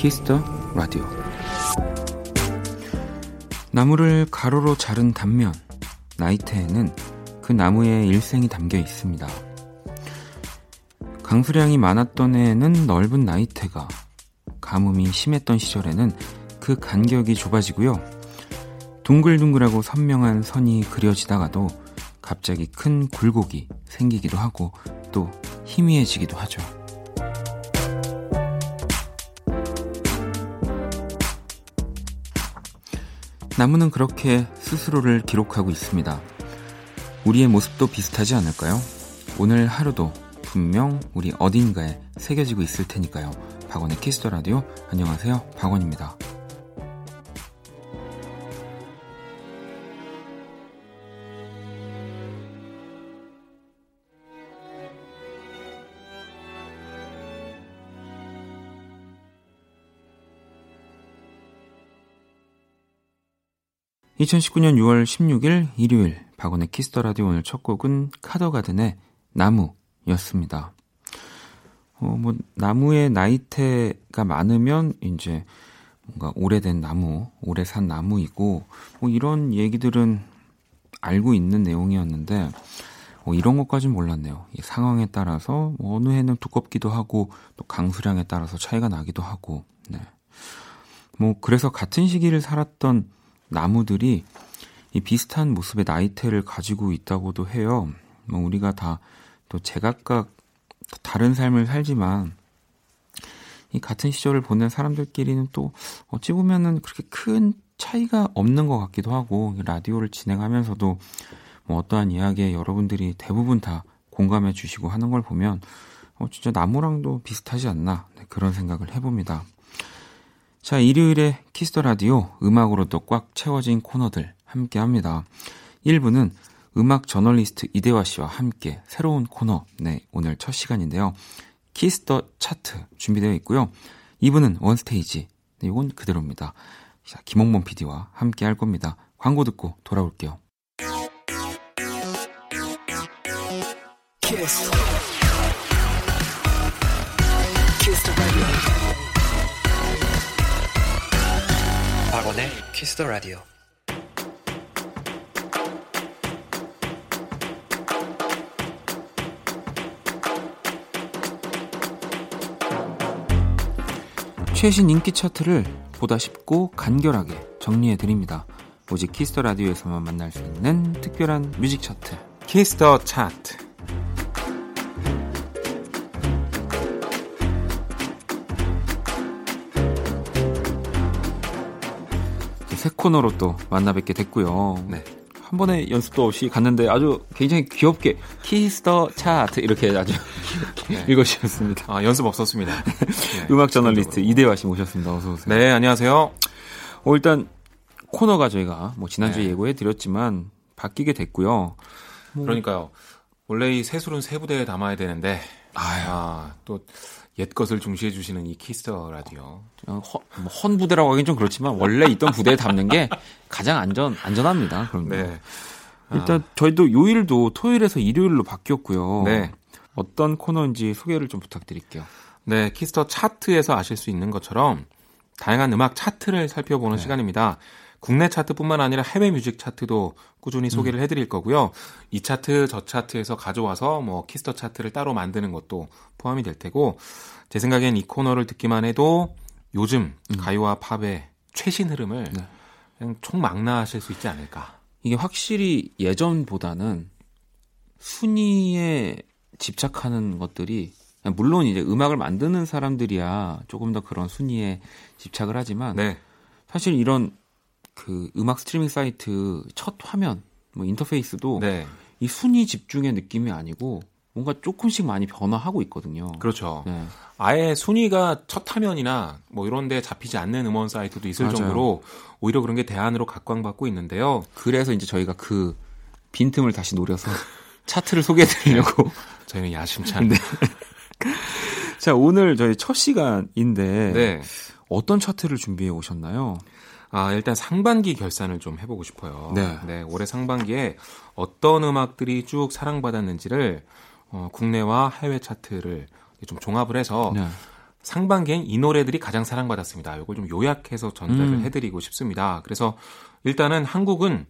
Kiss the Radio 나무를 가로로 자른 단면 나이테에는 그 나무의 일생이 담겨 있습니다. 강수량이 많았던 해에는 넓은 나이테가 가뭄이 심했던 시절에는 그 간격이 좁아지고요. 둥글둥글하고 선명한 선이 그려지다가도 갑자기 큰 굴곡이 생기기도 하고 또 희미해지기도 하죠. 나무는 그렇게 스스로를 기록하고 있습니다. 우리의 모습도 비슷하지 않을까요? 오늘 하루도 분명 우리 어딘가에 새겨지고 있을 테니까요. 박원의 Kiss the Radio 안녕하세요. 박원입니다. 2019년 6월 16일 일요일 박원의 Kiss the Radio 오늘 첫 곡은 카더가든의 나무였습니다. 어, 뭐 나무의 나이테가 많으면 이제 뭔가 오래된 나무, 오래 산 나무이고 뭐 이런 얘기들은 알고 있는 내용이었는데 어, 이런 것까진 몰랐네요. 이 상황에 따라서 뭐 어느 해는 두껍기도 하고 또 강수량에 따라서 차이가 나기도 하고. 네. 뭐 그래서 같은 시기를 살았던 나무들이 이 비슷한 모습의 나이테를 가지고 있다고도 해요. 뭐 우리가 다 또 제각각 다른 삶을 살지만 이 같은 시절을 보낸 사람들끼리는 또 어찌 보면은 그렇게 큰 차이가 없는 것 같기도 하고 라디오를 진행하면서도 뭐 어떠한 이야기에 여러분들이 대부분 다 공감해 주시고 하는 걸 보면 어 진짜 나무랑도 비슷하지 않나 네, 그런 생각을 해봅니다. 자, 일요일에 Kiss the Radio 음악으로 또 꽉 채워진 코너들 함께 합니다. 1부는 음악 저널리스트 이대화 씨와 함께 새로운 코너, 네, 오늘 첫 시간인데요. Kiss the Chart 준비되어 있고요. 2부는 One Stage, 네, 이건 그대로입니다. 자, 김홍범 PD와 함께 할 겁니다. 광고 듣고 돌아올게요. 키스. 키스 박원의 Kiss the Radio. 최신 인기 차트를 보다 쉽고 간결하게 정리해 드립니다. 오직 Kiss the Radio에서만 만날 수 있는 특별한 뮤직 차트. Kiss the Chart. 코너로 또 만나 뵙게 됐고요. 네. 한 번에 연습도 없이 갔는데 아주 굉장히 귀엽게 Kiss the Chart 이렇게 아주 네. 읽어주셨습니다. 아, 연습 없었습니다. 네. 음악 저널리스트 이대화 씨 모셨습니다. 어서 오세요. 네, 안녕하세요. 어, 일단 코너가 저희가 뭐 지난주에 네. 예고해 드렸지만 바뀌게 됐고요. 뭐... 그러니까요. 원래 이 새술은 새 부대에 담아야 되는데 아유. 아, 또 옛 것을 중시해 주시는 이 Kiss the Radio. 어, 헌, 뭐헌 부대라고 하긴 좀 그렇지만 원래 있던 부대에 담는 게 가장 안전 안전합니다. 그럼 네. 일단 아. 저희도 요일도 토요일에서 일요일로 바뀌었고요. 네. 어떤 코너인지 소개를 좀 부탁드릴게요. 네, Kiss the Chart에서 아실 수 있는 것처럼 다양한 음악 차트를 살펴보는 네. 시간입니다. 국내 차트뿐만 아니라 해외 뮤직 차트도 꾸준히 음. 소개를 해드릴 거고요. 이 차트 저 차트에서 가져와서 뭐 Kiss the Chart를 따로 만드는 것도 포함이 될 테고 제 생각엔 이 코너를 듣기만 해도 요즘 음. 가요와 팝의 최신 흐름을 네. 그냥 총망라하실 수 있지 않을까. 이게 확실히 예전보다는 순위에 집착하는 것들이 물론 이제 음악을 만드는 사람들이야 조금 더 그런 순위에 집착을 하지만 네. 사실 이런 그 음악 스트리밍 사이트 첫 화면 뭐 인터페이스도 네. 이 순위 집중의 느낌이 아니고 뭔가 조금씩 많이 변화하고 있거든요. 그렇죠. 네. 아예 순위가 첫 화면이나 뭐 이런 데 잡히지 않는 음원 사이트도 있을 맞아요. 정도로 오히려 그런 게 대안으로 각광받고 있는데요. 그래서 이제 저희가 그 빈틈을 다시 노려서 차트를 소개해 드리려고 네. 저희는 야심찬. 네. 자, 오늘 저희 첫 시간인데 네. 어떤 차트를 준비해 오셨나요? 아, 일단 상반기 결산을 좀 해보고 싶어요. 네. 네. 올해 상반기에 어떤 음악들이 쭉 사랑받았는지를 어, 국내와 해외 차트를 좀 종합을 해서 네. 상반기엔 이 노래들이 가장 사랑받았습니다. 이걸 좀 요약해서 전달을 음. 해드리고 싶습니다. 그래서 일단은 한국은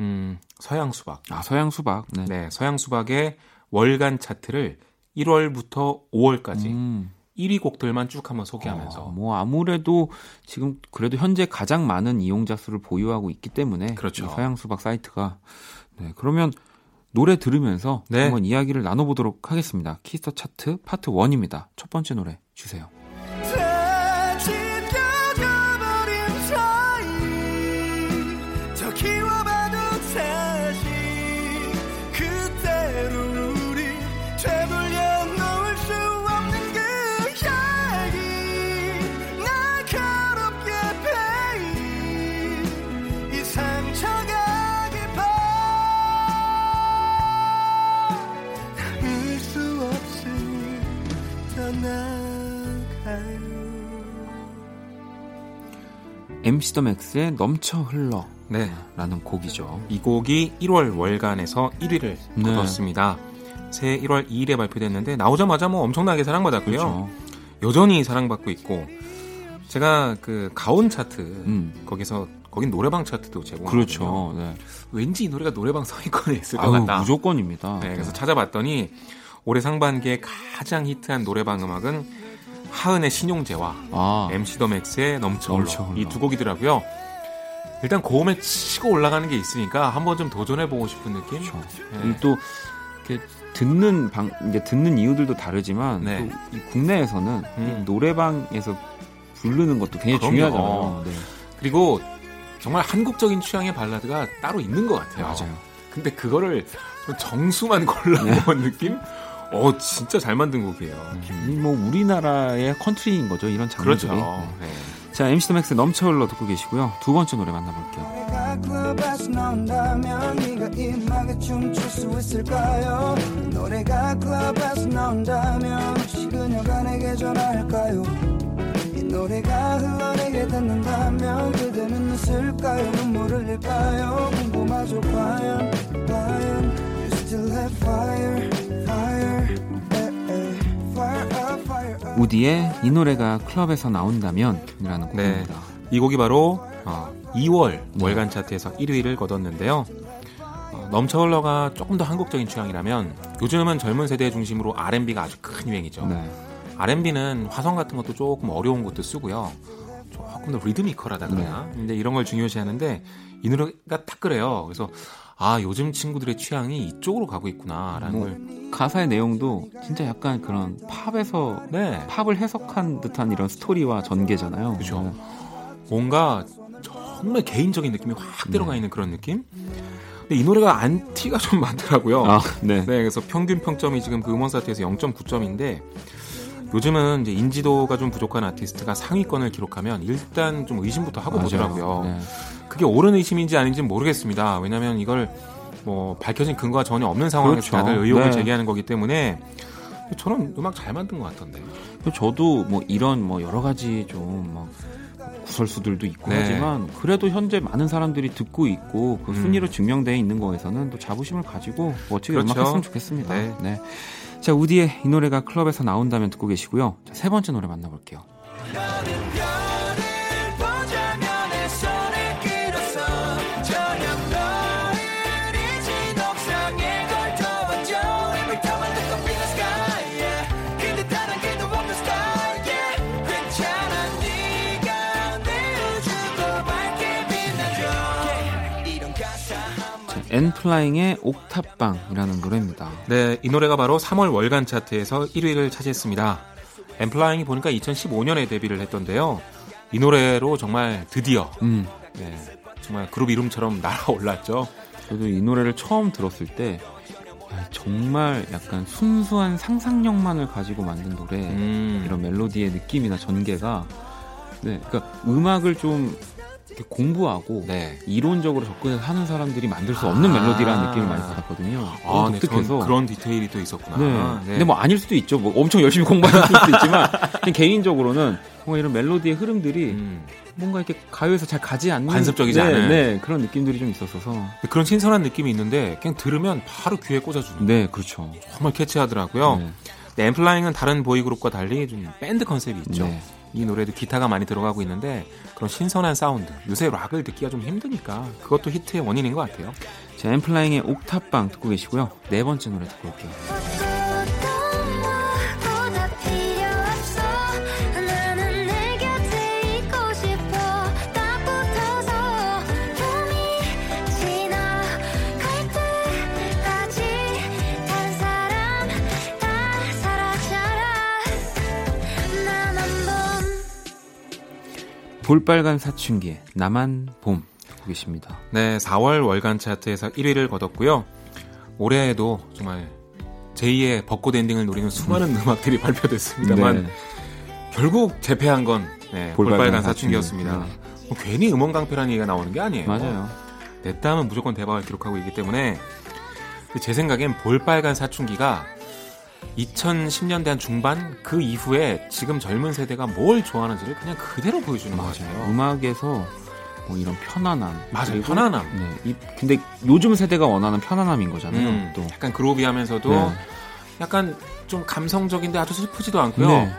음, 서양 수박, 아 서양 수박. 네. 네, 서양 수박의 월간 차트를 1월부터 5월까지 음. 1위 곡들만 쭉 한번 소개하면서 어, 뭐 아무래도 지금 그래도 현재 가장 많은 이용자 수를 보유하고 있기 때문에 그렇죠. 이 서양 수박 사이트가 네 그러면 노래 들으면서 네. 한번 이야기를 나눠보도록 하겠습니다. Kiss the Chart 파트 1입니다. 첫 번째 노래 주세요. MC 더 맥스의 넘쳐 흘러 네, 라는 곡이죠. 이 곡이 1월 월간에서 1위를 네. 거뒀습니다. 새해 1월 2일에 발표됐는데 나오자마자 뭐 엄청나게 사랑받았고요. 그렇죠. 여전히 사랑받고 있고 제가 그 가온 차트 음. 거기서 거긴 노래방 차트도 제공하거든요. 그렇죠. 네. 왠지 이 노래가 노래방 상위권에 있을 것 아우, 같다. 무조건입니다. 네, 그래서 찾아봤더니 올해 상반기에 가장 히트한 노래방 음악은 하은의 신용재와 아, MC 더 맥스의 넘쳐 넘쳐 흘러 흘러. 이 두 곡이더라고요. 일단 고음에 치고 올라가는 게 있으니까 한번 좀 도전해 보고 싶은 느낌. 그렇죠. 네. 이또 이렇게 듣는 방 이제 듣는 이유들도 다르지만 네. 또이 국내에서는 음. 이 노래방에서 부르는 것도 굉장히 그럼요. 중요하잖아요. 네. 그리고 정말 한국적인 취향의 발라드가 따로 있는 것 같아요. 맞아요. 근데 그거를 좀 정수만 골라본 느낌? 어 진짜 잘 만든 곡이에요. 이뭐 우리나라의 컨트리인 거죠. 이런 장르들이. 그렇죠. 네. 네. 자, MC 더 맥스 넘쳐 흘러 듣고 계시고요. 두 번째 노래 만나볼게요. 내가 클럽에서 나온다면 네가 임하게 춤출 수 있을까요 이 노래가 클럽에서 나온다면 혹시 그녀가 내게 전화할까요 이 노래가 흘러내게 듣는다면 그대는 웃을까요 눈물을 흘릴까요 궁금하죠 과연 과연 You still have fire 우디의 이 노래가 클럽에서 나온다면 이라는 네. 곡입니다. 이 곡이 바로 어, 2월 네. 월간 차트에서 1위를 거뒀는데요. 어, 넘쳐 흘러가 조금 더 한국적인 취향이라면 요즘은 젊은 세대 중심으로 R&B가 아주 큰 유행이죠. 네. R&B는 화성 같은 것도 조금 어려운 것도 쓰고요. 조금 더 리드미컬하다 그래야. 네. 근데 이런 걸 중요시하는데 이 노래가 딱 그래요. 그래서 아 요즘 친구들의 취향이 이쪽으로 가고 있구나라는 뭐, 걸. 가사의 내용도 진짜 약간 그런 팝에서 네. 팝을 해석한 듯한 이런 스토리와 전개잖아요. 그죠. 네. 뭔가 정말 개인적인 느낌이 확 들어가 네. 있는 그런 느낌. 근데 이 노래가 안 티가 좀 많더라고요. 아, 네. 네, 그래서 평균 평점이 지금 그 음원 사이트에서 0.9점인데 요즘은 이제 인지도가 좀 부족한 아티스트가 상위권을 기록하면 일단 좀 의심부터 하고 맞아요. 보더라고요. 네. 그게 옳은 의심인지 아닌지는 모르겠습니다. 왜냐하면 이걸 뭐 밝혀진 근거가 전혀 없는 상황에서 그렇죠. 다들 의혹을 네. 제기하는 거기 때문에 저는 음악 잘 만든 것 같던데. 저도 뭐 이런 뭐 여러 가지 좀막 구설수들도 있고 네. 하지만 그래도 현재 많은 사람들이 듣고 있고 그 음. 순위로 증명되어 있는 거에서는 또 자부심을 가지고 멋지게 그렇죠. 음악했으면 좋겠습니다. 네. 네. 자 우디의 이 노래가 클럽에서 나온다면 듣고 계시고요. 자, 세 번째 노래 만나볼게요. 엔플라잉의 옥탑방이라는 노래입니다. 네, 이 노래가 바로 3월 월간 차트에서 1위를 차지했습니다. 엠플라잉이 보니까 2015년에 데뷔를 했던데요. 이 노래로 정말 드디어 음, 네, 정말 그룹 이름처럼 날아올랐죠. 저도 이 노래를 처음 들었을 때 야, 정말 약간 순수한 상상력만을 가지고 만든 노래 음, 이런 멜로디의 느낌이나 전개가 네, 그러니까 음악을 좀 공부하고 네. 이론적으로 접근해서 하는 사람들이 만들 수 없는 아. 멜로디라는 느낌을 많이 받았거든요. 아, 네, 독특해서. 그런, 디테일이 또 있었구나. 네. 네. 근데 뭐 아닐 수도 있죠. 뭐 엄청 열심히 공부할 수도 있지만 개인적으로는 정말 이런 멜로디의 흐름들이 음. 뭔가 이렇게 가요에서 잘 가지 않는 관습적이지 네, 않은. 네, 그런 느낌들이 좀 있었어서 그런 신선한 느낌이 있는데 그냥 들으면 바로 귀에 꽂아주는 네 그렇죠. 정말 캐치하더라고요. 네. 네, 엠플라잉은 다른 보이그룹과 달리 좀 밴드 컨셉이 있죠. 네. 이 노래도 기타가 많이 들어가고 있는데 그런 신선한 사운드. 요새 락을 듣기가 좀 힘드니까 그것도 히트의 원인인 것 같아요. 자 엠플라잉의 옥탑방 듣고 계시고요. 네 번째 노래 듣고 올게요. 볼빨간 사춘기에 나만 봄 듣고 계십니다. 네, 4월 월간 차트에서 1위를 거뒀고요. 올해에도 정말 제2의 벚꽃 엔딩을 노리는 수많은 음. 악들이 발표됐습니다만 네. 결국 재패한 건 네, 볼빨간 볼빨간, 사춘기. 사춘기였습니다. 네. 뭐 괜히 음원 강패라는 얘기가 나오는 게 아니에요. 맞아요. 냈다 하면 무조건 대박을 기록하고 있기 때문에 제 생각엔 볼빨간 사춘기가 2010년대 한 중반 그 이후에 지금 젊은 세대가 뭘 좋아하는지를 그냥 그대로 보여주는 것 같아요. 음악에서 뭐 이런 편안함. 맞아요, 편안함. 네, 이, 근데 요즘 세대가 원하는 편안함인 거잖아요. 음, 또. 약간 그로비하면서도 네. 약간 좀 감성적인데 아주 슬프지도 않고요. 네.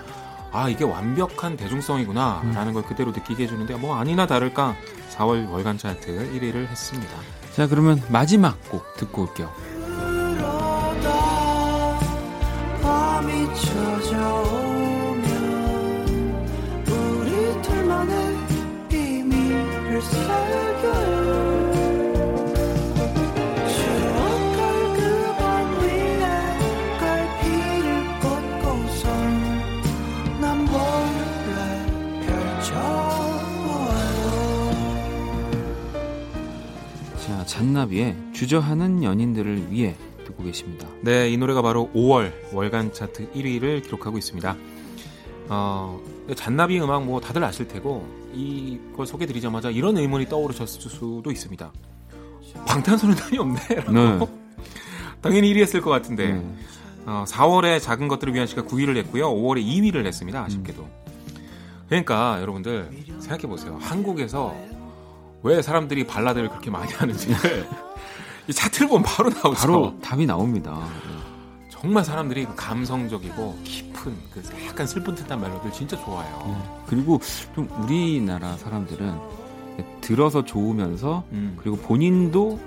아 이게 완벽한 대중성이구나라는 걸 그대로 느끼게 해주는데 뭐 아니나 다를까 4월 월간 차트 1위를 했습니다. 자 그러면 마지막 곡 듣고 올게요. 잔나비의 주저하는 연인들을 위해 듣고 계십니다. 네, 이 노래가 바로 5월 월간 차트 1위를 기록하고 있습니다. 어, 잔나비 음악 뭐 다들 아실 테고 이걸 소개드리자마자 이런 의문이 떠오르셨을 수도 있습니다. 방탄소년단이 없네. 네. 당연히 1위 했을 것 같은데 네. 어, 4월에 작은 것들을 위한 시가 9위를 했고요. 5월에 2위를 했습니다. 아쉽게도. 그러니까 여러분들 생각해 보세요. 한국에서 왜 사람들이 발라드를 그렇게 많이 하는지를 이 차트를 보면 바로 나오죠. 바로 답이 나옵니다. 정말 사람들이 그 감성적이고 깊은 그 약간 슬픈 듯한 멜로디를 진짜 좋아해요. 네. 그리고 좀 우리나라 사람들은 들어서 좋으면서 음. 그리고 본인도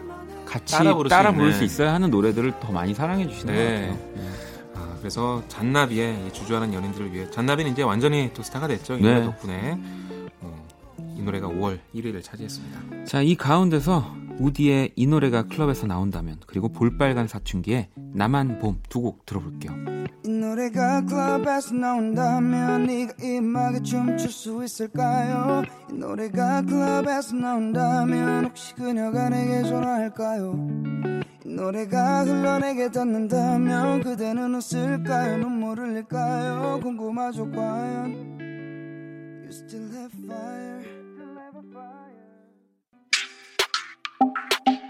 같이 따라 부를 수 따라 부를 있는. 수 있어야 하는 노래들을 더 많이 사랑해 주시는 네. 것 같아요. 네. 아, 그래서 잔나비의 이 주저하는 연인들을 위해 잔나비는 이제 완전히 또 스타가 됐죠. 이 네. 노래 덕분에 어, 이 노래가 5월 1위를 차지했습니다. 자, 이 가운데서 우디의 이 노래가 클럽에서 나온다면 그리고 볼빨간 사춘기의 나만 봄 두 곡 들어볼게요. 이 노래가 클럽에서 나온다면 네가 이 음악에 춤출 수 있을까요? 이 노래가 클럽에서 나온다면 혹시 그녀가 내게 전화할까요? 이 노래가 흘러 내게 닿는다면 그대는 웃을까요? 눈물을 흘릴까요? 궁금하죠 과연 You still have fire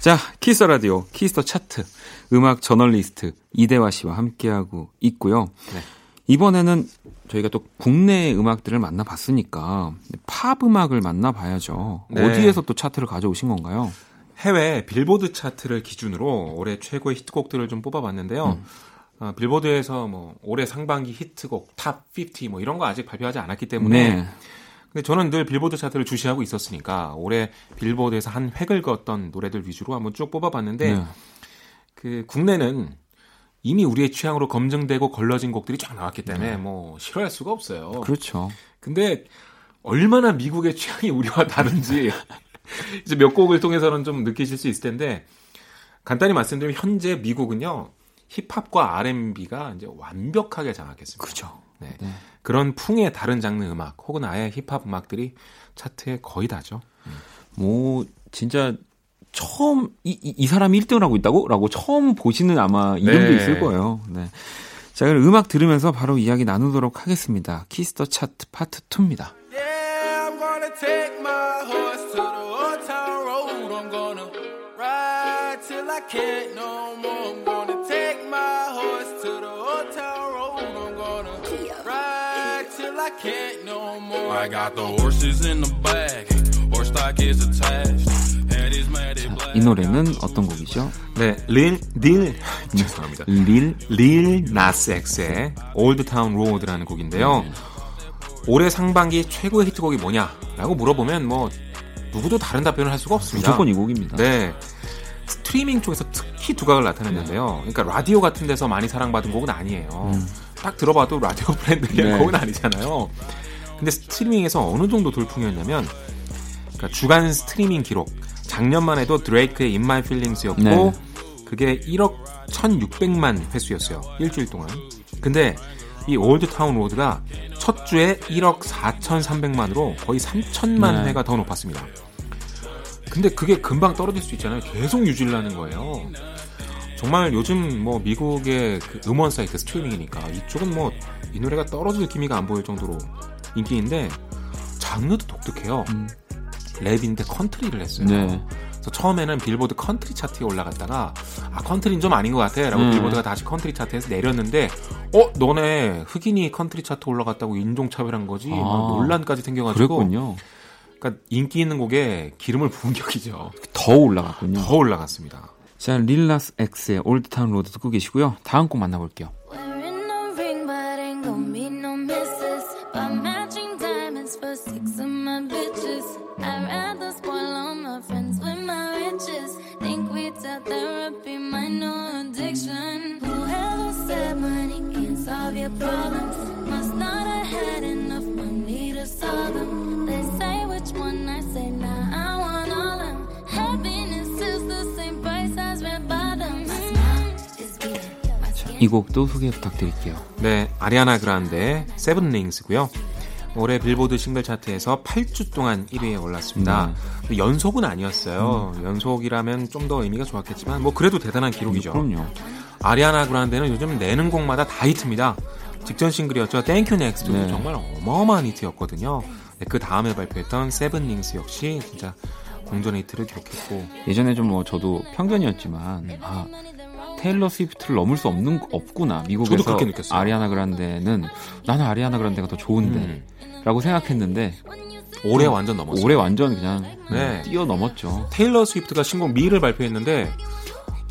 자, Kiss the Radio, Kiss the Chart, 음악 저널리스트 이대화 씨와 함께하고 있고요. 네. 이번에는 저희가 또 국내 음악들을 만나봤으니까 팝 음악을 만나봐야죠. 네. 어디에서 또 차트를 가져오신 건가요? 해외 빌보드 차트를 기준으로 올해 최고의 히트곡들을 좀 뽑아봤는데요. 음. 어, 빌보드에서 뭐 올해 상반기 히트곡 Top 50 뭐 이런 거 아직 발표하지 않았기 때문에 네. 근데 저는 늘 빌보드 차트를 주시하고 있었으니까 올해 빌보드에서 한 획을 그었던 노래들 위주로 한번 쭉 뽑아봤는데 네. 그 국내는 이미 우리의 취향으로 검증되고 걸러진 곡들이 쫙 나왔기 때문에 뭐 싫어할 수가 없어요. 네. 그렇죠. 근데 얼마나 미국의 취향이 우리와 다른지 이제 몇 곡을 통해서는 좀 느끼실 수 있을 텐데 간단히 말씀드리면 현재 미국은요 힙합과 R&B가 이제 완벽하게 장악했습니다. 그죠. 네. 네. 그런 풍의 다른 장르 음악 혹은 아예 힙합 음악들이 차트에 거의 다죠. 뭐 진짜 처음 이, 이, 이 사람이 1등을 하고 있다고? 라고 처음 보시는 아마 이름도 네. 있을 거예요. 네. 자, 그럼 음악 들으면서 바로 이야기 나누도록 하겠습니다. Kiss the Chart 파트 2입니다. Yeah, I got the horses in the bag, horse tack is attached. Hat is matte black. 이 노래는 어떤 곡이죠? 네, 릴, 릴, 죄송합니다. 릴 릴 나스 엑스의 Old Town Road라는 곡인데요. 올해 상반기 최고의 히트곡이 뭐냐라고 물어보면 뭐 누구도 다른 답변을 할 수가 없습니다. 무조건 이 곡입니다. 네. 스트리밍 쪽에서 특히 두각을 나타냈는데요. 그러니까 라디오 같은 데서 많이 사랑받은 곡은 아니에요. 딱 들어봐도 라디오 friendly 네. 곡은 아니잖아요. 근데 스트리밍에서 어느 정도 돌풍이었냐면 그러니까 주간 스트리밍 기록 작년만 해도 드레이크의 In My Feelings였고 네. 그게 1억 1,600만 회수였어요. 일주일 동안. 근데 이 Old Town Road가 첫 주에 1억 4,300만으로 거의 3천만 네. 회가 더 높았습니다. 근데 그게 금방 떨어질 수 있잖아요. 계속 유지를 하는 거예요. 정말 요즘 뭐 미국의 그 음원 사이트 스트리밍이니까 이쪽은 뭐 이 노래가 떨어질 기미가 안 보일 정도로 인기인데 장르도 독특해요. 음. 랩인데 컨트리를 했어요. 네. 그래서 처음에는 빌보드 컨트리 차트에 올라갔다가 아 컨트리는 좀 아닌 것 같아라고 음. 빌보드가 다시 컨트리 차트에서 내렸는데 어 너네 흑인이 컨트리 차트 올라갔다고 인종차별한 거지 막 아. 논란까지 생겨가지고 그랬군요. 그러니까 인기 있는 곡에 기름을 부은 격이죠. 더 올라갔군요. 더 올라갔습니다. 자, 릴라스 X의 올드타운 로드 듣고 계시고요. 다음 곡 만나볼게요. 이 곡도 소개 부탁드릴게요. 네, 아리아나 그란데 Seven Rings고요. 올해 빌보드 싱글 차트에서 8주 동안 1위에 올랐습니다. 연속은 아니었어요. 연속이라면 좀 더 의미가 좋았겠지만 뭐 그래도 대단한 기록이죠. 그럼요. 아리아나 그란데는 요즘 내는 곡마다 다 히트입니다. 직전 싱글이었죠. Thank U, Next도 네. 정말 어마어마한 히트였거든요. 네, 그 다음에 발표했던 Seven Rings 역시 진짜 공전 히트를 기록했고 예전에 좀 뭐 저도 편견이었지만 아 테일러 스위프트를 넘을 수 없는 없구나 미국에서. 아리아나 그란데는 나는 아리아나 그란데가 더 음. 좋은데라고 생각했는데 올해 완전 넘었어요. 올해 완전 그냥 네. 뛰어 넘었죠. 테일러 스위프트가 신곡 미를 발표했는데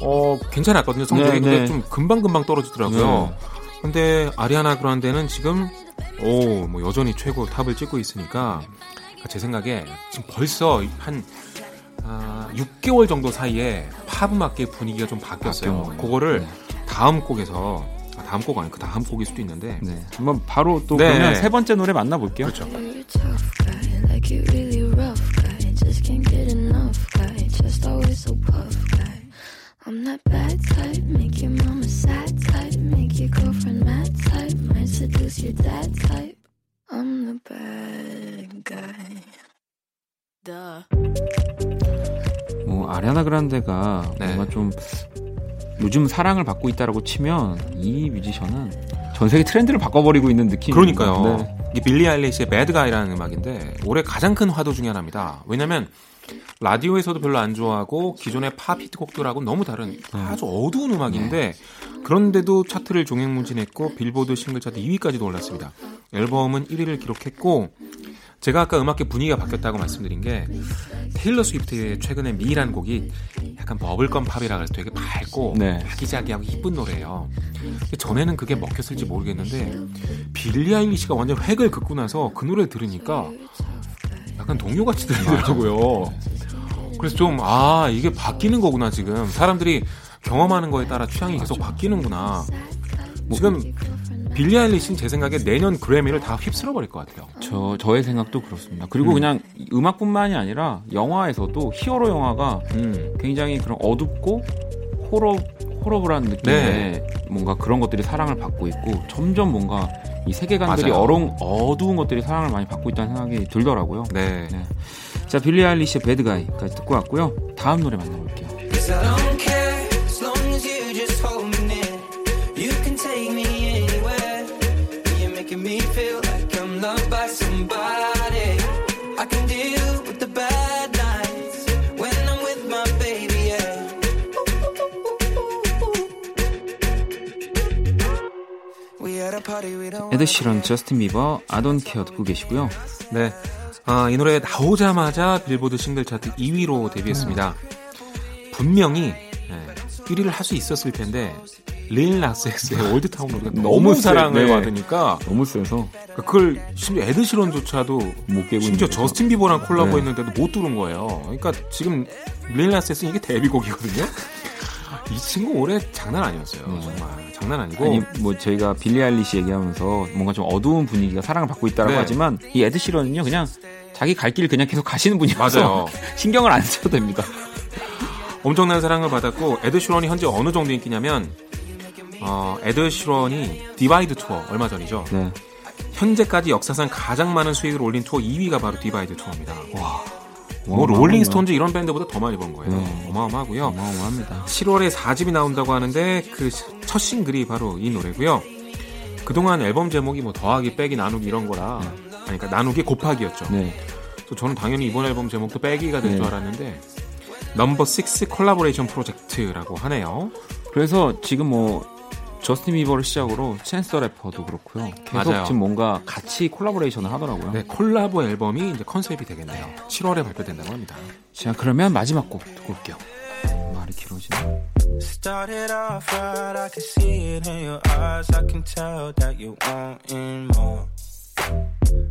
어 괜찮았거든요. 성적이 네, 근데 네. 좀 금방 금방 떨어지더라고요. 근데 아리아나 그란데는 지금 오 뭐 여전히 최고 탑을 찍고 있으니까 제 생각에 지금 벌써 한 아, 6개월 정도 사이에 팝 음악계 분위기가 좀 바뀌었어요. 바뀌었네요. 그거를 네. 다음 곡에서 아, 다음 곡 아니고 그 다음 곡일 수도 있는데 네, 한번 바로 또 네. 그러면 세 번째 노래 만나볼게요. 그렇죠. You're a tough guy, like you really rough guy. Just can't get enough guy, just always so puff guy. I'm that bad type, make your mama sad type, make your girlfriend mad type, might seduce your dad type. I'm the bad guy. Duh. 뭐 아리아나 그란데가 네. 뭔가 좀 요즘 사랑을 받고 있다라고 치면 이 뮤지션은 전 세계 트렌드를 바꿔버리고 있는 느낌이 그러니까요. 네. 이 빌리 아일리시의 배드가이라는 음악인데 올해 가장 큰 화두 중에 하나입니다. 왜냐면 라디오에서도 별로 안 좋아하고 기존의 팝 히트곡들하고 너무 다른 아주 어두운 음악인데 그런데도 차트를 종횡무진했고 빌보드 싱글 차트 2위까지도 올랐습니다. 앨범은 1위를 기록했고 제가 아까 음악계 분위기가 바뀌었다고 말씀드린 게 테일러 스위프트의 최근에 미라는 곡이 약간 버블건 팝이라 그래서 되게 밝고 네. 아기자기하고 이쁜 노래예요. 전에는 그게 먹혔을지 모르겠는데 빌리 아일리시가 완전 획을 긋고 나서 그 노래를 들으니까 약간 동요같이 들리더라고요. 그래서 좀 아 이게 바뀌는 거구나 지금 사람들이 경험하는 거에 따라 취향이 계속 바뀌는구나. 지금 빌리 아일리시는 제 생각에 내년 그래미를 다 휩쓸어 버릴 것 같아요. 저 저의 생각도 그렇습니다. 그리고 음. 그냥 음악뿐만이 아니라 영화에서도 히어로 영화가 음. 굉장히 그런 어둡고 호러 호러블한 느낌의 네. 뭔가 그런 것들이 사랑을 받고 있고 점점 뭔가 이 세계관들이 맞아요. 어롱 어두운 것들이 사랑을 많이 받고 있다는 생각이 들더라고요. 네. 네. 자 빌리 아일리시의 배드가이까지 듣고 왔고요. 다음 노래 만나볼게요. 에드 시런, 저스틴 비버, I Don't Care 듣고 계시고요. 네. 아, 이 노래 나오자마자 빌보드 싱글 차트 2위로 데뷔했습니다. 분명히 네, 1위를 할 수 있었을 텐데 릴 나스엑스의 Old Town Road가 너무, 사랑을 네. 받으니까 너무 세서 그걸 심지어 에드 시런조차도 못 깨고 심지어. 저스틴 비버랑 콜라보 네. 했는데도 못 뚫은 거예요. 그러니까 지금 릴 나스엑스 이게 데뷔곡이거든요. 이 친구 올해 장난 아니었어요. 네. 정말 장난 아니고 아니 뭐 저희가 빌리 아일리시 얘기하면서 뭔가 좀 어두운 분위기가 사랑을 받고 있다라고 네. 하지만 이 에드 시런은요 그냥 자기 갈 길 그냥 계속 가시는 분이라서 맞아요. 신경을 안 써도 됩니다. 엄청난 사랑을 받았고 에드 시런이 현재 어느 정도 인기냐면 어, 에드 시런이 Divide 투어 얼마 전이죠. 네. 현재까지 역사상 가장 많은 수익을 올린 투어 2위가 바로 Divide 투어입니다. 와. 뭐 롤링스톤즈 이런 밴드보다 더 많이 번 거예요. 네. 어마어마하고요. 어마어마합니다. 7월에 4집이 나온다고 하는데 그 첫 싱글이 바로 이 노래고요. 그동안 앨범 제목이 뭐 더하기, 빼기, 나누기 이런 거라 아니 그러니까 나누기 곱하기였죠. 네. 또 저는 당연히 이번 앨범 제목도 빼기가 될줄 네. 알았는데 Number 6 Collaboration Project라고 하네요. 그래서 지금 뭐 저스틴 비버를 시작으로 챈스 더 래퍼도 그렇고요. 계속 맞아요. 지금 뭔가 같이 collaboration을 하더라고요. 네, 콜라보 앨범이 이제 컨셉이 되겠네요. 7월에 발표된다고 합니다. 자 그러면 마지막 곡 듣고 올게요. 말이 길어지네. Started off right, I can see it in your eyes. I can tell that you're wanting more.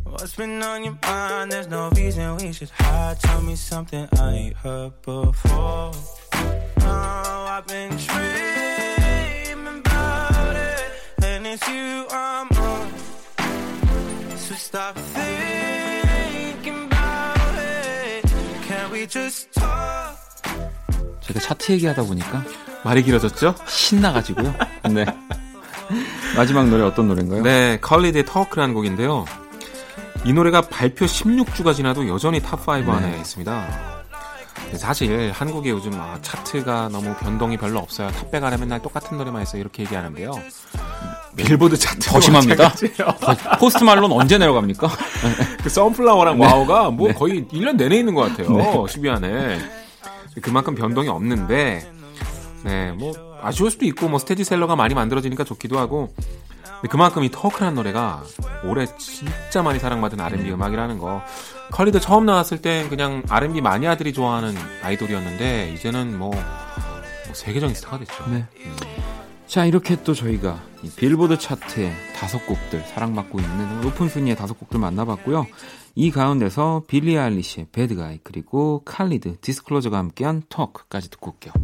What's been on your mind? There's no reason we should hide. Tell me something I ain't heard before. Oh, I've been it, it's you I'm on. So stop thinking about it. Can we just talk? 제가 차트 얘기하다 보니까 말이 길어졌죠? 신나가지고요. 네. 마지막 노래 어떤 노래인가요? 네, 칼리드의 Talk라는 곡인데요. 이 노래가 발표 16주가 지나도 여전히 top 5 네. 안에 있습니다. 사실 한국에 요즘 아, 차트가 너무 변동이 별로 없어요. top 백 안에 맨날 똑같은 노래만 있어요. 이렇게 얘기하는데요. 빌보드 차트 더 심합니다. 포스트 말론 언제 내려갑니까? 그 Sunflower랑 Wow가 뭐 네. 거의 1년 내내 있는 것 같아요. 10위 안에. 그만큼 변동이 없는데, 네, 뭐, 아쉬울 수도 있고, 뭐, 스테디셀러가 많이 만들어지니까 좋기도 하고, 근데 그만큼 이 Talk라는 노래가 올해 진짜 많이 사랑받은 R&B 음악이라는 거. 칼리드 처음 나왔을 땐 그냥 R&B 마니아들이 좋아하는 아이돌이었는데, 이제는 뭐, 뭐 세계적인 스타가 됐죠. 네. 자 이렇게 또 저희가 이 빌보드 차트의 다섯 곡들 사랑받고 있는 높은 순위의 다섯 곡들 만나봤고요. 이 가운데서 빌리 아일리시의 배드가이 그리고 칼리드 디스클로저가 함께한 톡까지 듣고 올게요.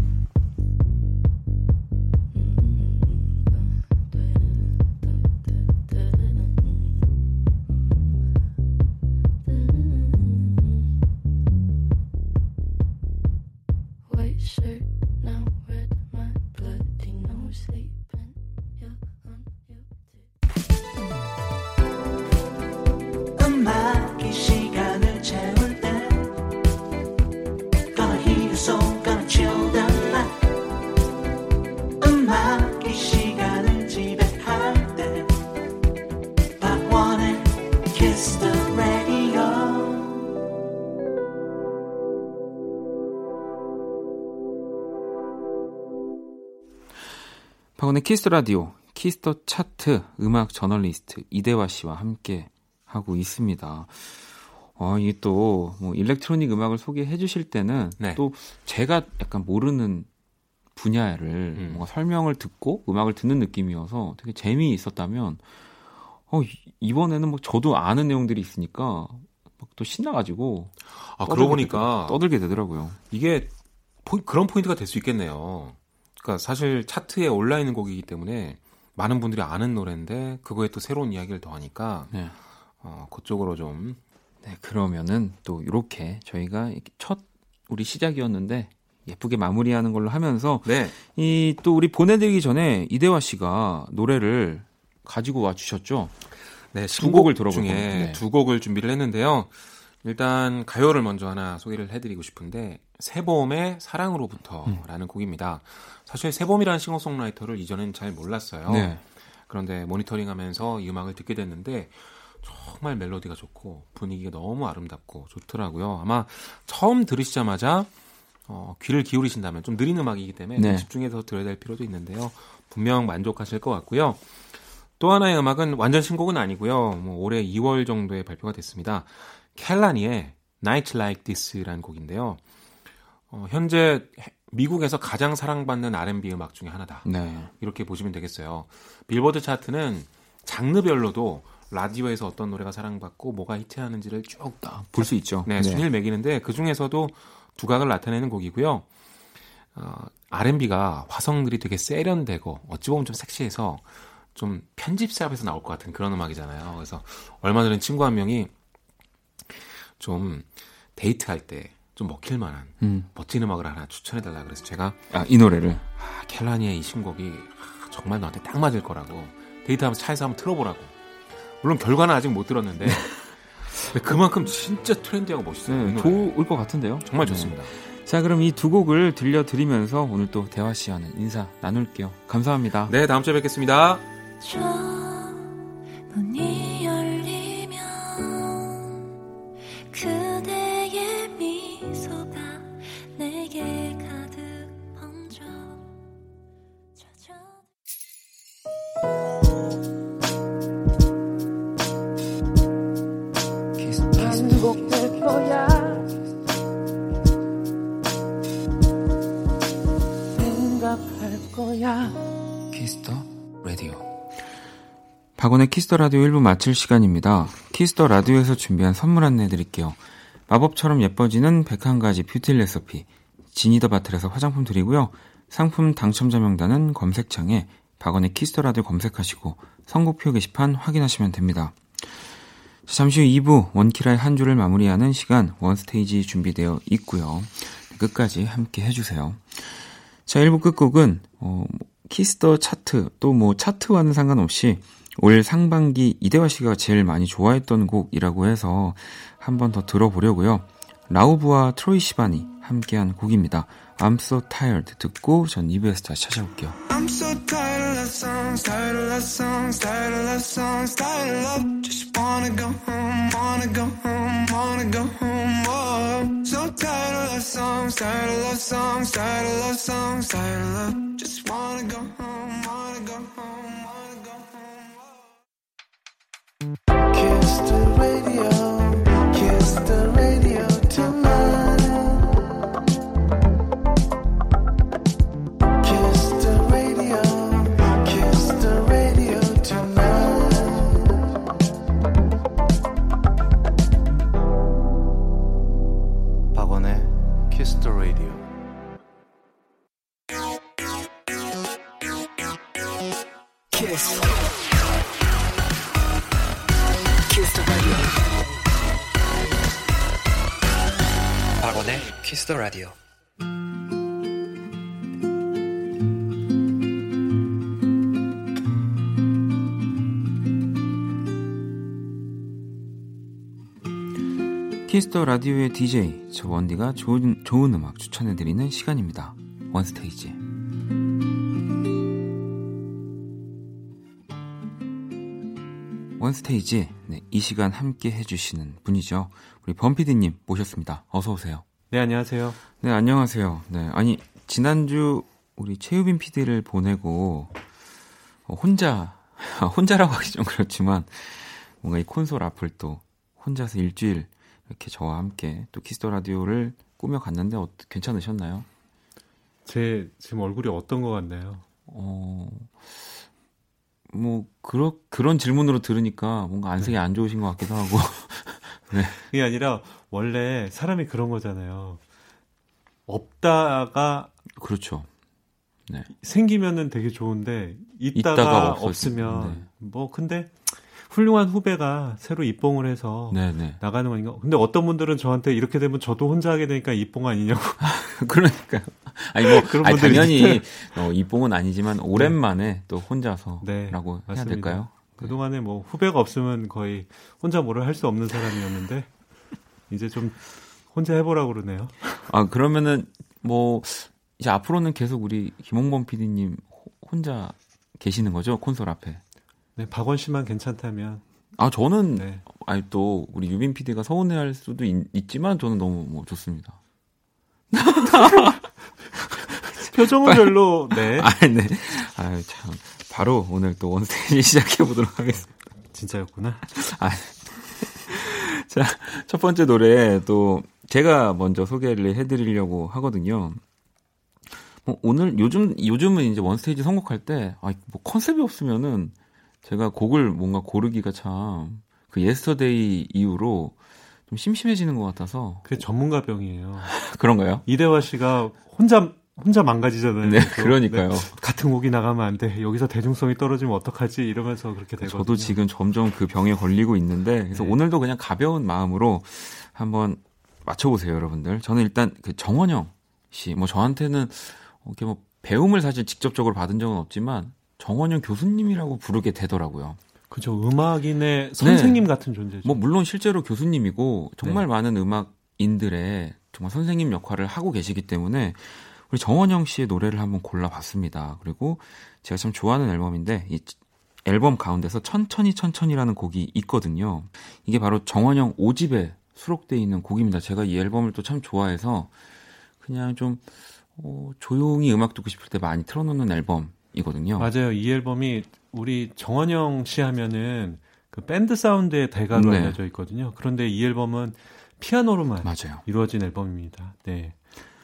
박원의 키스 라디오 키스터 차트 음악 저널리스트 이대화 씨와 함께 하고 있습니다. 어, 이게 또 뭐 일렉트로닉 음악을 소개해 주실 때는 네. 또 제가 약간 모르는 분야를 음. 뭔가 설명을 듣고 음악을 듣는 느낌이어서 되게 재미있었다면 어, 이- 이번에는 뭐 저도 아는 내용들이 있으니까 막 또 신나가지고 아, 그러고 보니까 되더- 떠들게 되더라고요. 이게 포- 그런 포인트가 될 수 있겠네요. 그러니까 사실 차트에 올라 있는 곡이기 때문에 많은 분들이 아는 노래인데 그거에 또 새로운 이야기를 더하니까 네. 어, 그쪽으로 좀 네, 그러면은 또 이렇게 저희가 첫 우리 시작이었는데 예쁘게 마무리하는 걸로 하면서 네. 이또 우리 보내드리기 전에 이대화 씨가 노래를 가지고 와 주셨죠. 네, 두 곡을 들어볼 중에. 네. 두 곡을 준비를 했는데요. 일단 가요를 먼저 하나 소개를 해드리고 싶은데 세봄의 사랑으로부터라는 곡입니다. 사실 세봄이라는 싱어송라이터를 이전엔 잘 몰랐어요. 네. 그런데 모니터링하면서 이 음악을 듣게 됐는데 정말 멜로디가 좋고 분위기가 너무 아름답고 좋더라고요. 아마 처음 들으시자마자 어, 귀를 기울이신다면 좀 느린 음악이기 때문에 네. 좀 집중해서 들어야 될 필요도 있는데요. 분명 만족하실 것 같고요. 또 하나의 음악은 완전 신곡은 아니고요. 뭐 올해 2월 정도에 발표가 됐습니다. 켈라니의 Night Like This라는 곡인데요. 어, 현재 해- 미국에서 가장 사랑받는 R&B 음악 중에 하나다. 네. 이렇게 보시면 되겠어요. 빌보드 차트는 장르별로도 라디오에서 어떤 노래가 사랑받고 뭐가 히트하는지를 쭉 볼 수 있죠. 네, 순위를 매기는데 그 중에서도 두각을 나타내는 곡이고요. 어, R&B가 화성들이 되게 세련되고 어찌 보면 좀 섹시해서 좀 편집샵에서 나올 것 같은 그런 음악이잖아요. 그래서 얼마 전에 친구 한 명이 좀 데이트할 때 좀 먹힐 만한 음. 멋진 음악을 하나 추천해 달라 그래서 제가 아, 이 노래를. 아, 켈라니의 이 신곡이 아, 정말 너한테 딱 맞을 거라고 데이트하면서 차에서 한번 틀어보라고 물론 결과는 아직 못 들었는데 근데 그만큼 진짜 트렌디하고 멋있어요 이 네, 노래. 좋을 것 같은데요. 정말 네. 좋습니다 자, 그럼 이 두 곡을 들려드리면서 오늘 또 대화 씨와는 인사 나눌게요. 감사합니다. 네 다음 주에 뵙겠습니다 저 박원의 키스터 라디오 1부 마칠 시간입니다. 키스터 라디오에서 준비한 선물 안내 드릴게요. 마법처럼 예뻐지는 101가지 뷰티 레시피 지니더 바틀에서 화장품 드리고요. 상품 당첨자 명단은 검색창에 박원의 키스터 라디오 검색하시고 선곡표 게시판 확인하시면 됩니다. 자, 잠시 후 2부 원키라의 한 주를 마무리하는 시간 원스테이지 준비되어 있고요. 끝까지 함께 해주세요. 자, 1부 끝곡은 어, 뭐, 키스터 차트 또 뭐 차트와는 상관없이 올 상반기 이대화 씨가 제일 많이 좋아했던 곡이라고 해서 한 번 더 들어보려고요. 라우브와 트로이 시반이 함께한 곡입니다. I'm so tired 듣고 전 2부에서 다시 찾아올게요. I'm so tired of songs, tired of songs, tired of songs, tired of. Just wanna go home, wanna go home, wanna go home. Oh, so tired of songs, tired of songs, tired of songs, tired of. Just wanna go home, wanna go home, Kill 라디오. 키스터 라디오의 DJ 저 원디가 좋은 좋은 음악 추천해 드리는 시간입니다. 원스테이지. 원스테이지 네, 이 시간 함께 해주시는 분이죠. 우리 범피디님 모셨습니다. 어서 오세요. 네 안녕하세요 네 안녕하세요. 네 아니 지난주 우리 최유빈 PD를 보내고 어, 혼자 혼자라고 하기 좀 그렇지만 뭔가 이 콘솔 앞을 또 혼자서 일주일 이렇게 저와 함께 또 키스터 라디오를 꾸며 갔는데 어, 괜찮으셨나요? 제 지금 얼굴이 어떤 것 같나요? 어, 뭐 그런 그런 질문으로 들으니까 뭔가 안색이 안 좋으신 것 같기도 하고. 그게 아니라 원래 사람이 그런 거잖아요. 없다가 그렇죠. 생기면은 되게 좋은데 있다가, 있다가 없으면 네. 뭐 근데 훌륭한 후배가 새로 입봉을 해서 네네. 나가는 거니까. 근데 어떤 분들은 저한테 이렇게 되면 저도 혼자 하게 되니까 입봉 아니냐고. 그러니까요. 아니 뭐 그런 아니, 분들이 당연히 어, 이뽕은 아니지만 오랜만에 또 혼자서라고 네, 해야 맞습니다. 될까요? 그동안에 뭐 후배가 없으면 거의 혼자 뭐를 할 수 없는 사람이었는데 이제 좀 혼자 해보라고 그러네요. 아 그러면은 뭐 이제 앞으로는 계속 우리 김홍범 PD님 혼자 계시는 거죠 콘솔 앞에. 네, 박원 씨만 괜찮다면 아 저는 네. 아니 또 우리 유빈 PD가 서운해할 수도 있, 지만 저는 너무 뭐 좋습니다. 표정은 별로 네 아 네. 아유 참 바로 오늘 또 원스테이지 시작해 보도록 하겠습니다. 진짜였구나. 자, 첫 번째 노래 또 제가 먼저 소개를 해드리려고 하거든요. 뭐 오늘 요즘 요즘은 이제 원스테이지 선곡할 때 아, 뭐 컨셉이 없으면은 제가 곡을 뭔가 고르기가 참 그 Yesterday 이후로 좀 심심해지는 것 같아서 그게 전문가 병이에요. 그런가요? 이대화 씨가 혼자 혼자 망가지잖아요. 네, 계속. 그러니까요. 네, 같은 곡이 나가면 안 돼. 여기서 대중성이 떨어지면 어떡하지? 이러면서 그렇게 되거든요. 저도 지금 점점 그 병에 걸리고 있는데 그래서 네. 오늘도 그냥 가벼운 마음으로 한번 맞춰보세요, 여러분들. 저는 일단 그 정원영 씨, 뭐 저한테는 이렇게 뭐 배움을 사실 직접적으로 받은 적은 없지만 정원영 교수님이라고 부르게 되더라고요. 그죠. 음악인의 선생님 같은 존재죠. 뭐 물론 실제로 교수님이고 정말 네. 많은 음악인들의 정말 선생님 역할을 하고 계시기 때문에 우리 정원영 씨의 노래를 한번 골라봤습니다. 그리고 제가 참 좋아하는 앨범인데 이 앨범 가운데서 천천히 천천히라는 곡이 있거든요. 이게 바로 정원영 5집에 수록되어 있는 곡입니다. 제가 이 앨범을 또 참 좋아해서 그냥 좀 어, 조용히 음악 듣고 싶을 때 많이 틀어놓는 앨범이거든요. 맞아요. 이 앨범이 우리 정원영 씨 하면은 그 밴드 사운드의 대가로 네. 알려져 있거든요. 그런데 이 앨범은 피아노로만 맞아요. 이루어진 앨범입니다. 네.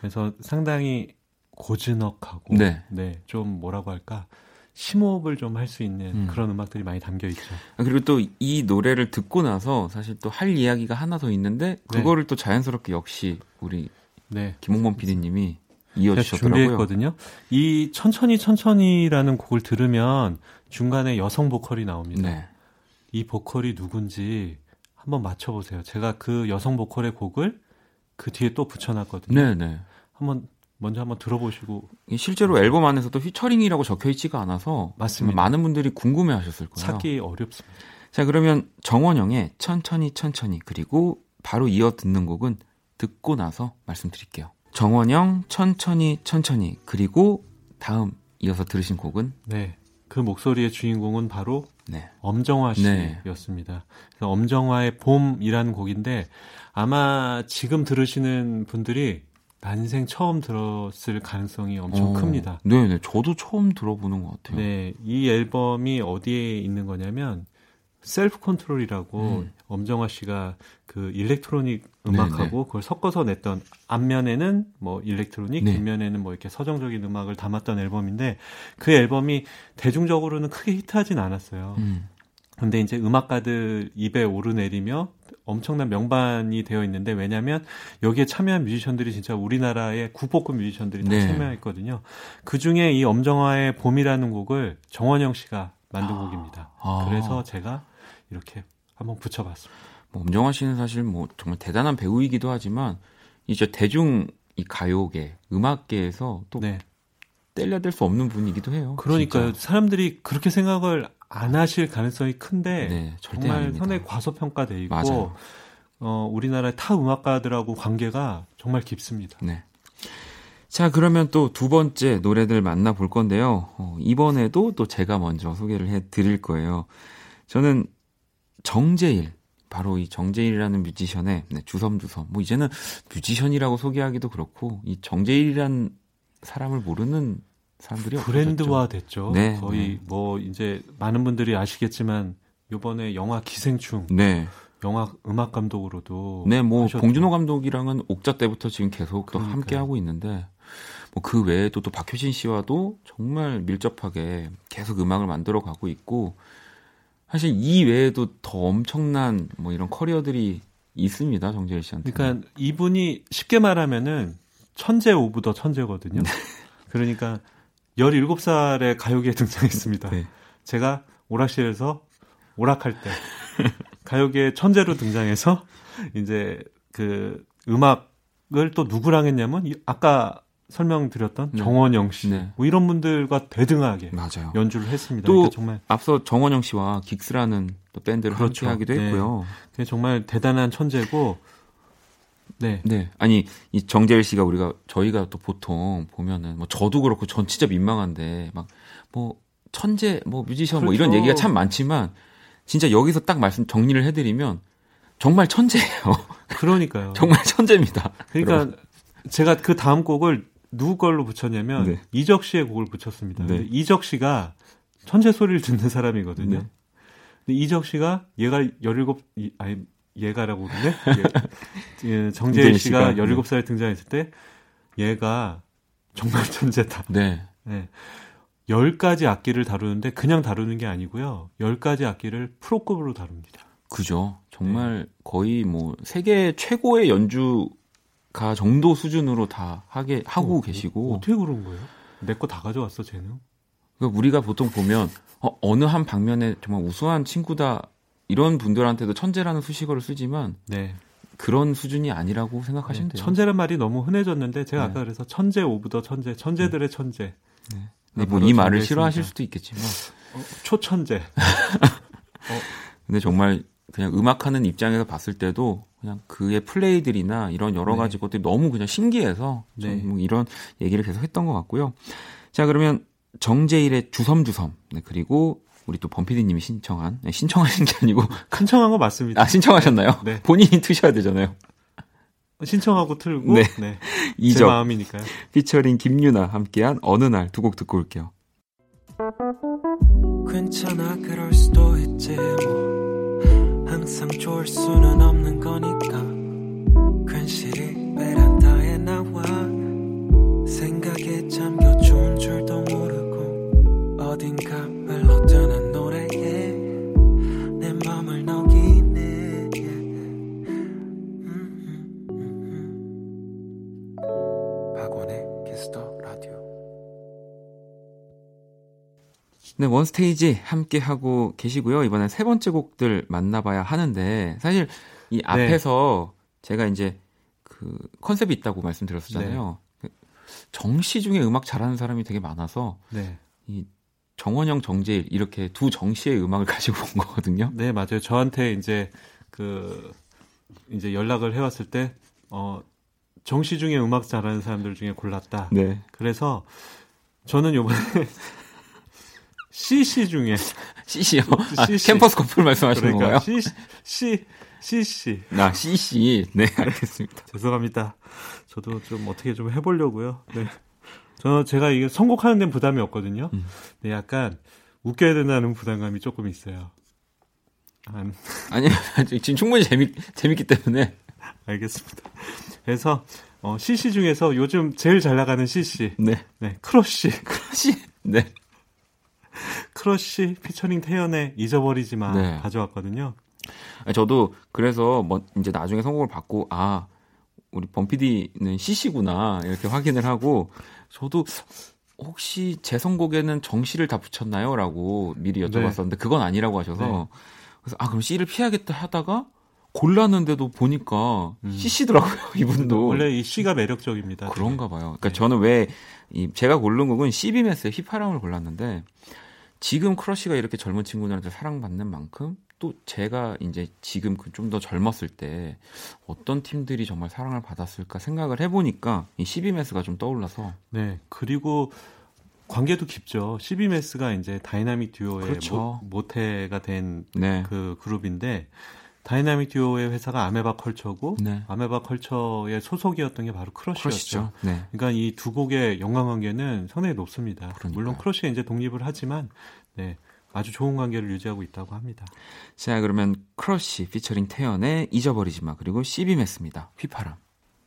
그래서 상당히 고즈넉하고 네. 좀 뭐라고 할까? 심호흡을 좀 할 수 있는 음. 그런 음악들이 많이 담겨 있죠. 아, 그리고 또 이 노래를 듣고 나서 사실 또 할 이야기가 하나 더 있는데 그거를 또 자연스럽게 역시 우리 네. 김홍범 PD님이 이어주셨더라고요. 준비했거든요. 이 천천히 천천히라는 곡을 들으면 중간에 여성 보컬이 나옵니다. 네. 이 보컬이 누군지 한번 맞춰보세요. 제가 그 여성 보컬의 곡을 그 뒤에 또 붙여놨거든요. 네, 네. 한번 먼저 한번 들어보시고 이 실제로 앨범 안에서도 휘처링이라고 적혀 있지가 않아서 맞습니다. 많은 분들이 궁금해 하셨을 거예요. 찾기 어렵습니다. 자, 그러면 정원영의 천천히 천천히 그리고 바로 이어 듣는 곡은 듣고 나서 말씀드릴게요. 정원영 천천히 천천히 그리고 다음 이어서 들으신 곡은 네. 그 목소리의 주인공은 바로 네. 엄정화 네. 씨였습니다. 그래서 엄정화의 봄이라는 곡인데 아마 지금 들으시는 분들이 난생 처음 들었을 가능성이 엄청 어, 큽니다. 네, 네. 저도 처음 들어보는 것 같아요. 네, 이 앨범이 어디에 있는 거냐면 Self Control이라고 음. 엄정화 씨가 그 일렉트로닉 네, 음악하고 그걸 섞어서 냈던 앞면에는 뭐 일렉트로닉, 네. 뒷면에는 뭐 이렇게 서정적인 음악을 담았던 앨범인데 그 앨범이 대중적으로는 크게 히트하진 않았어요. 음. 근데 이제 음악가들 입에 오르내리며 엄청난 명반이 되어 있는데 왜냐하면 여기에 참여한 뮤지션들이 진짜 우리나라의 구복급 뮤지션들이 다 네. 참여했거든요. 그 중에 이 엄정화의 봄이라는 곡을 정원영 씨가 만든 곡입니다. 아. 그래서 제가 이렇게 한번 붙여봤습니다. 뭐 엄정화 씨는 사실 뭐 정말 대단한 배우이기도 하지만 이제 대중 이 가요계, 음악계에서 또 네, 뗄려댈 수 없는 분이기도 해요. 그러니까요. 진짜. 사람들이 그렇게 생각을 안 하실 가능성이 큰데 네, 정말 아닙니다. 상당히 과소평가돼 있고 맞아요. 어, 우리나라의 타 음악가들하고 관계가 정말 깊습니다. 네. 자, 그러면 또 두 번째 노래들 만나볼 건데요. 어, 이번에도 또 제가 먼저 소개를 해 드릴 거예요. 저는 정재일, 바로 이 정재일이라는 뮤지션의 네, 주섬주섬. 뭐 이제는 뮤지션이라고 소개하기도 그렇고, 이 정재일이란 사람을 모르는 사람들이. 브랜드화 됐죠. 네, 거의 네. 뭐 이제 많은 분들이 아시겠지만 요번에 영화 기생충 네. 영화 음악 감독으로도 네, 뭐 하셨죠. 봉준호 감독이랑은 옥자 때부터 지금 계속 또 그러니까요. 함께 하고 있는데 뭐 그 외에도 또 박효신 씨와도 정말 밀접하게 계속 음악을 만들어 가고 있고 사실 이 외에도 더 엄청난 뭐 이런 커리어들이 있습니다 정재일 씨한테. 그러니까 이분이 쉽게 말하면은 천재 of the 천재거든요. 네. 그러니까 17살에 가요계에 등장했습니다. 네. 제가 오락실에서 오락할 때 가요계 천재로 등장해서 이제 그 음악을 또 누구랑 했냐면 이- 아까 설명드렸던 네. 정원영 씨, 네. 뭐 이런 분들과 대등하게 맞아요. 연주를 했습니다. 또 그러니까 정말 앞서 정원영 씨와 긱스라는 또 밴드를 그렇죠. 함께 하기도 네. 했고요. 그게 정말 대단한 천재고, 네, 네. 아니, 이 정재일 씨가 우리가, 저희가 또 보통 보면은, 뭐 저도 그렇고 전 진짜 민망한데, 막, 뭐, 천재, 뭐, 뮤지션, 뭐 이런 그렇죠. 얘기가 참 많지만, 진짜 여기서 딱 말씀, 정리를 해드리면, 정말 천재예요. 그러니까요. 정말 천재입니다. 그러니까 여러분. 제가 그 다음 곡을 누구 걸로 붙였냐면 네. 이적 씨의 곡을 붙였습니다. 네. 이적 씨가 천재 소리를 듣는 사람이거든요. 네. 이적 씨가 얘가 17 이- 아니 얘가라고 그러네. 예, 예, 정재일 씨가 씨가, 17살에 등장했을 때 얘가 정말 천재다. 네. 네. 10가지 악기를 다루는데 그냥 다루는 게 아니고요. 10가지 악기를 프로급으로 다룹니다. 그죠. 정말 거의 뭐, 세계 최고의 연주가 정도 수준으로 다 하게, 하고 어, 계시고, 어떻게 그런 거예요? 내 거 다 가져왔어, 쟤는. 그러니까 우리가 보통 보면 어느 한 방면에 정말 우수한 친구다 이런 분들한테도 천재라는 수식어를 쓰지만 네. 그런 수준이 아니라고 생각하시면 네, 돼요. 천재란 말이 너무 흔해졌는데 제가 네. 아까 그래서 천재 of the 천재, 천재들의 천재, 네, 뭐 바로 이 말을. 싫어하실 수도 있겠지만 어, 초천재. 근데 정말 그냥 음악하는 입장에서 봤을 때도 그냥 그의 플레이들이나 이런 여러 네. 가지 것들이 너무 그냥 신기해서 좀 네. 뭐 이런 얘기를 계속 했던 것 같고요. 자 그러면 정재일의 주섬주섬 네, 그리고 우리 또 범피디님이 신청한 네, 신청하신 게 아니고 신청한 거 맞습니다. 아 신청하셨나요? 네. 본인이 트셔야 되잖아요. 신청하고 틀고 네. 네. 제 이적 마음이니까요. 피처링 김유나 함께한 어느 날 두 곡 듣고 올게요. 괜찮아 그럴 수도 있지 뭐 항상 좋을 수는 없는 거니까 괜시리 베란다에 나와 생각에 잠겨 좋은 줄도 모르고 어딘가 네, 원스테이지 함께 하고 계시고요. 이번엔 세 번째 곡들 만나봐야 하는데 사실 이 앞에서 제가 이제 그 컨셉이 있다고 말씀드렸었잖아요. 정시 중에 음악 잘하는 사람이 되게 많아서 네. 이 정원영, 정재일 이렇게 두 정시의 음악을 가지고 온 거거든요. 네, 맞아요. 저한테 이제 그 이제 연락을 해왔을 때 어, 정시 중에 음악 잘하는 사람들 중에 골랐다. 네. 그래서 저는 요번에 CC 중에 CC요. 아, CC. 캠퍼스 커플 말씀하시는 그러니까 건가요? C C CC 나 CC. 네, 알겠습니다. 죄송합니다. 저도 좀 어떻게 좀 해보려고요. 네. 저 제가 이게 선곡하는 데는 부담이 없거든요. 음. 네, 약간 웃겨야 된다는 부담감이 조금 있어요. 안, 아니요, 지금 충분히 재밌 재밌기 때문에 알겠습니다. 그래서 어, CC 중에서 요즘 제일 잘 나가는 CC, 네, 네, 크러쉬, C. 네. 크러쉬 피처링 태연의 잊어버리지 마 네. 가져왔거든요. 저도 그래서 뭐 이제 나중에 선곡을 받고 아 우리 범피디는 CC구나 이렇게 확인을 하고 저도 혹시 제 선곡에는 전 C를 다 붙였나요?라고 미리 여쭤봤었는데 그건 아니라고 하셔서 네. 그래서 아 그럼 C를 피하겠다 하다가 골랐는데도 보니까 음. CC더라고요 이분도 원래 이 C가 매력적입니다. 그런가 봐요. 그러니까 네. 저는 왜 이 제가 고른 곡은 CB MASS의 휘파람을 골랐는데 지금 크러쉬가 이렇게 젊은 친구들한테 사랑받는 만큼 또 제가 이제 지금 그좀더 젊었을 때 어떤 팀들이 정말 사랑을 받았을까 생각을 해보니까 이 CB MASS가 좀 떠올라서 네, 그리고 관계도 깊죠. CB MASS가 이제 다이나믹 듀오의 그렇죠. 모, 모태가 된그 네, 그룹인데 다이나믹 듀오의 회사가 아메바 컬처고 네, 아메바 컬처의 소속이었던 게 바로 크러쉬였죠. 네, 그러니까 이 두 곡의 연관 관계는 상당히 높습니다. 그러니까요. 물론 크러쉬가 이제 독립을 하지만 네, 아주 좋은 관계를 유지하고 있다고 합니다. 자 그러면 크러쉬 피처링 태연의 잊어버리지 마 그리고 CB MASS입니다. 휘파람.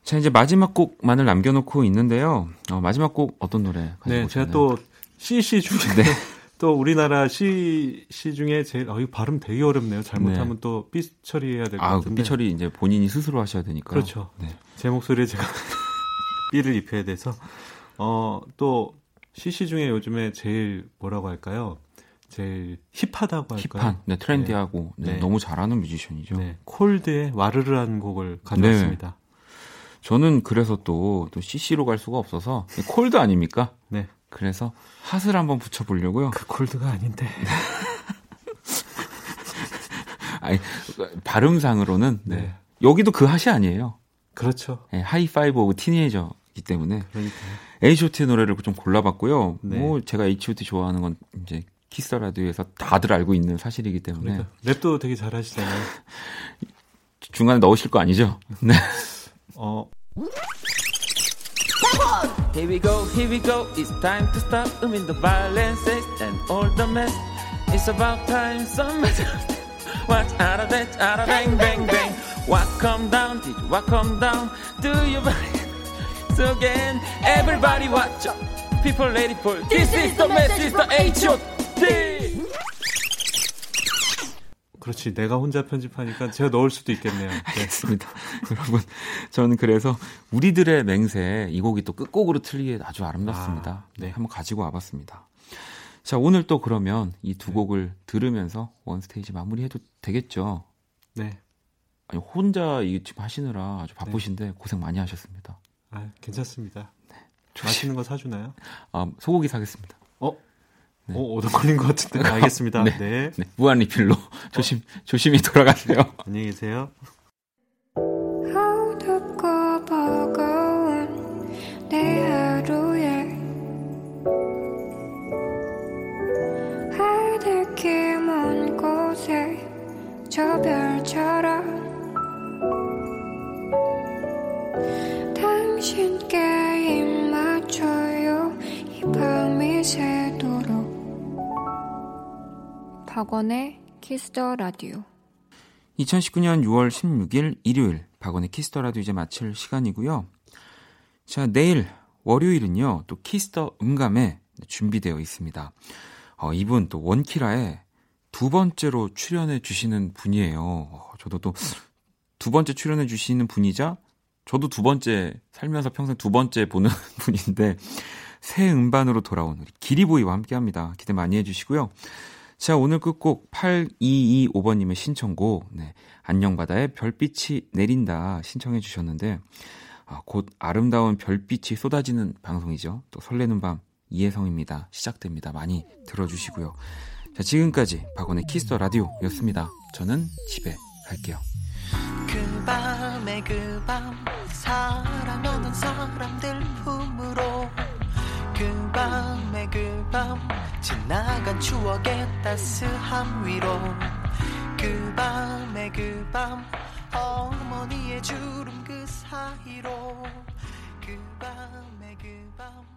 자 이제 마지막 곡만을 남겨놓고 있는데요. 어, 마지막 곡 어떤 노래 가지고 네, 제가 오셨나요? 또 CC 중에 네. 또 우리나라 C C 중에 제일 어, 이 발음 되게 어렵네요. 잘못하면 또삐 처리해야 될것 아, 같은데. 삐처리 이제 본인이 스스로 하셔야 되니까. 그렇죠. 네. 제 목소리에 제가 삐를 입혀야 돼서 어또 CC 중에 요즘에 제일 뭐라고 할까요? 제일 힙하다고 할까요? 힙한, 네, 트렌디하고 네, 네. 너무 잘하는 뮤지션이죠. 네, 콜드의 와르르라는 곡을 가져왔습니다. 저는 그래서 또, 또 CC로 갈 수가 없어서 콜드 아닙니까? 네. 그래서 핫을 한번 붙여보려고요. 그 콜드가 아닌데. 아니, 발음상으로는 네. 네. 여기도 그 핫이 아니에요. 그렇죠. 네, High-five Of Teenager이기 때문에 그러니까. H.O.T 노래를 좀 골라봤고요. 네. 뭐 제가 H.O.T 좋아하는 건 이제 키스 라디오에서 다들 알고 있는 사실이기 때문에 그러니까 랩도 되게 잘하시잖아요. 중간에 넣으실 거 아니죠? 네. 어, Here we go, here we go. It's time to stop. I mean the violence and all the mess. It's about time some Watch out of that, out of bang, bang, bang. What come down? Did what come down? Do you So again, everybody watch out. People ready for this is the message, the H.O.T. 그렇지. 내가 혼자 편집하니까 제가 넣을 수도 있겠네요. 네. 알겠습니다. 여러분, 저는 그래서 우리들의 맹세 이 곡이 또 끝곡으로 틀리기에 아주 아름답습니다. 아, 네. 네. 한번 가지고 와봤습니다. 자, 오늘 또 그러면 이두 네. 곡을 들으면서 원스테이지 마무리해도 되겠죠? 네. 아니, 혼자 이 지금 하시느라 아주 네. 바쁘신데 고생 많이 하셨습니다. 아, 괜찮습니다. 맛있는 거 사주나요? 아, 소고기 사겠습니다. 어? 네. 어, 얻어 걸린 것 같은데. 알겠습니다. 네. 네. 네, 무한 리필로 조심, 조심히 돌아가세요. 안녕히 계세요. 저 별처럼 당신께 박원의 Kiss the Radio 2019년 6월 16일 일요일 박원의 Kiss the Radio 이제 마칠 시간이고요. 자, 내일 월요일은요. 또 Kiss the 음감회 준비되어 있습니다. 어, 이분 또 원키라에 두 번째로 출연해 주시는 분이에요. 어, 저도 또 두 번째 출연해 주시는 분이자 저도 두 번째 살면서 평생 두 번째 보는 분인데 새 음반으로 돌아온 우리 기리보이와 함께 합니다. 기대 많이 해 주시고요. 자, 오늘 끝곡 8225번님의 신청곡, 네, 안녕바다의 별빛이 내린다 신청해 주셨는데, 아, 곧 아름다운 별빛이 쏟아지는 방송이죠. 또 설레는 밤 이혜성입니다. 시작됩니다. 많이 들어주시고요. 자, 지금까지 박원의 Kiss the Radio였습니다. 저는 집에 갈게요. 그 밤에 그밤 사랑하는 사람들 품으로 그 밤 지나간 추억의 따스함 위로 그 밤에 그밤 어머니의 주름 그 사이로 그 밤에 그밤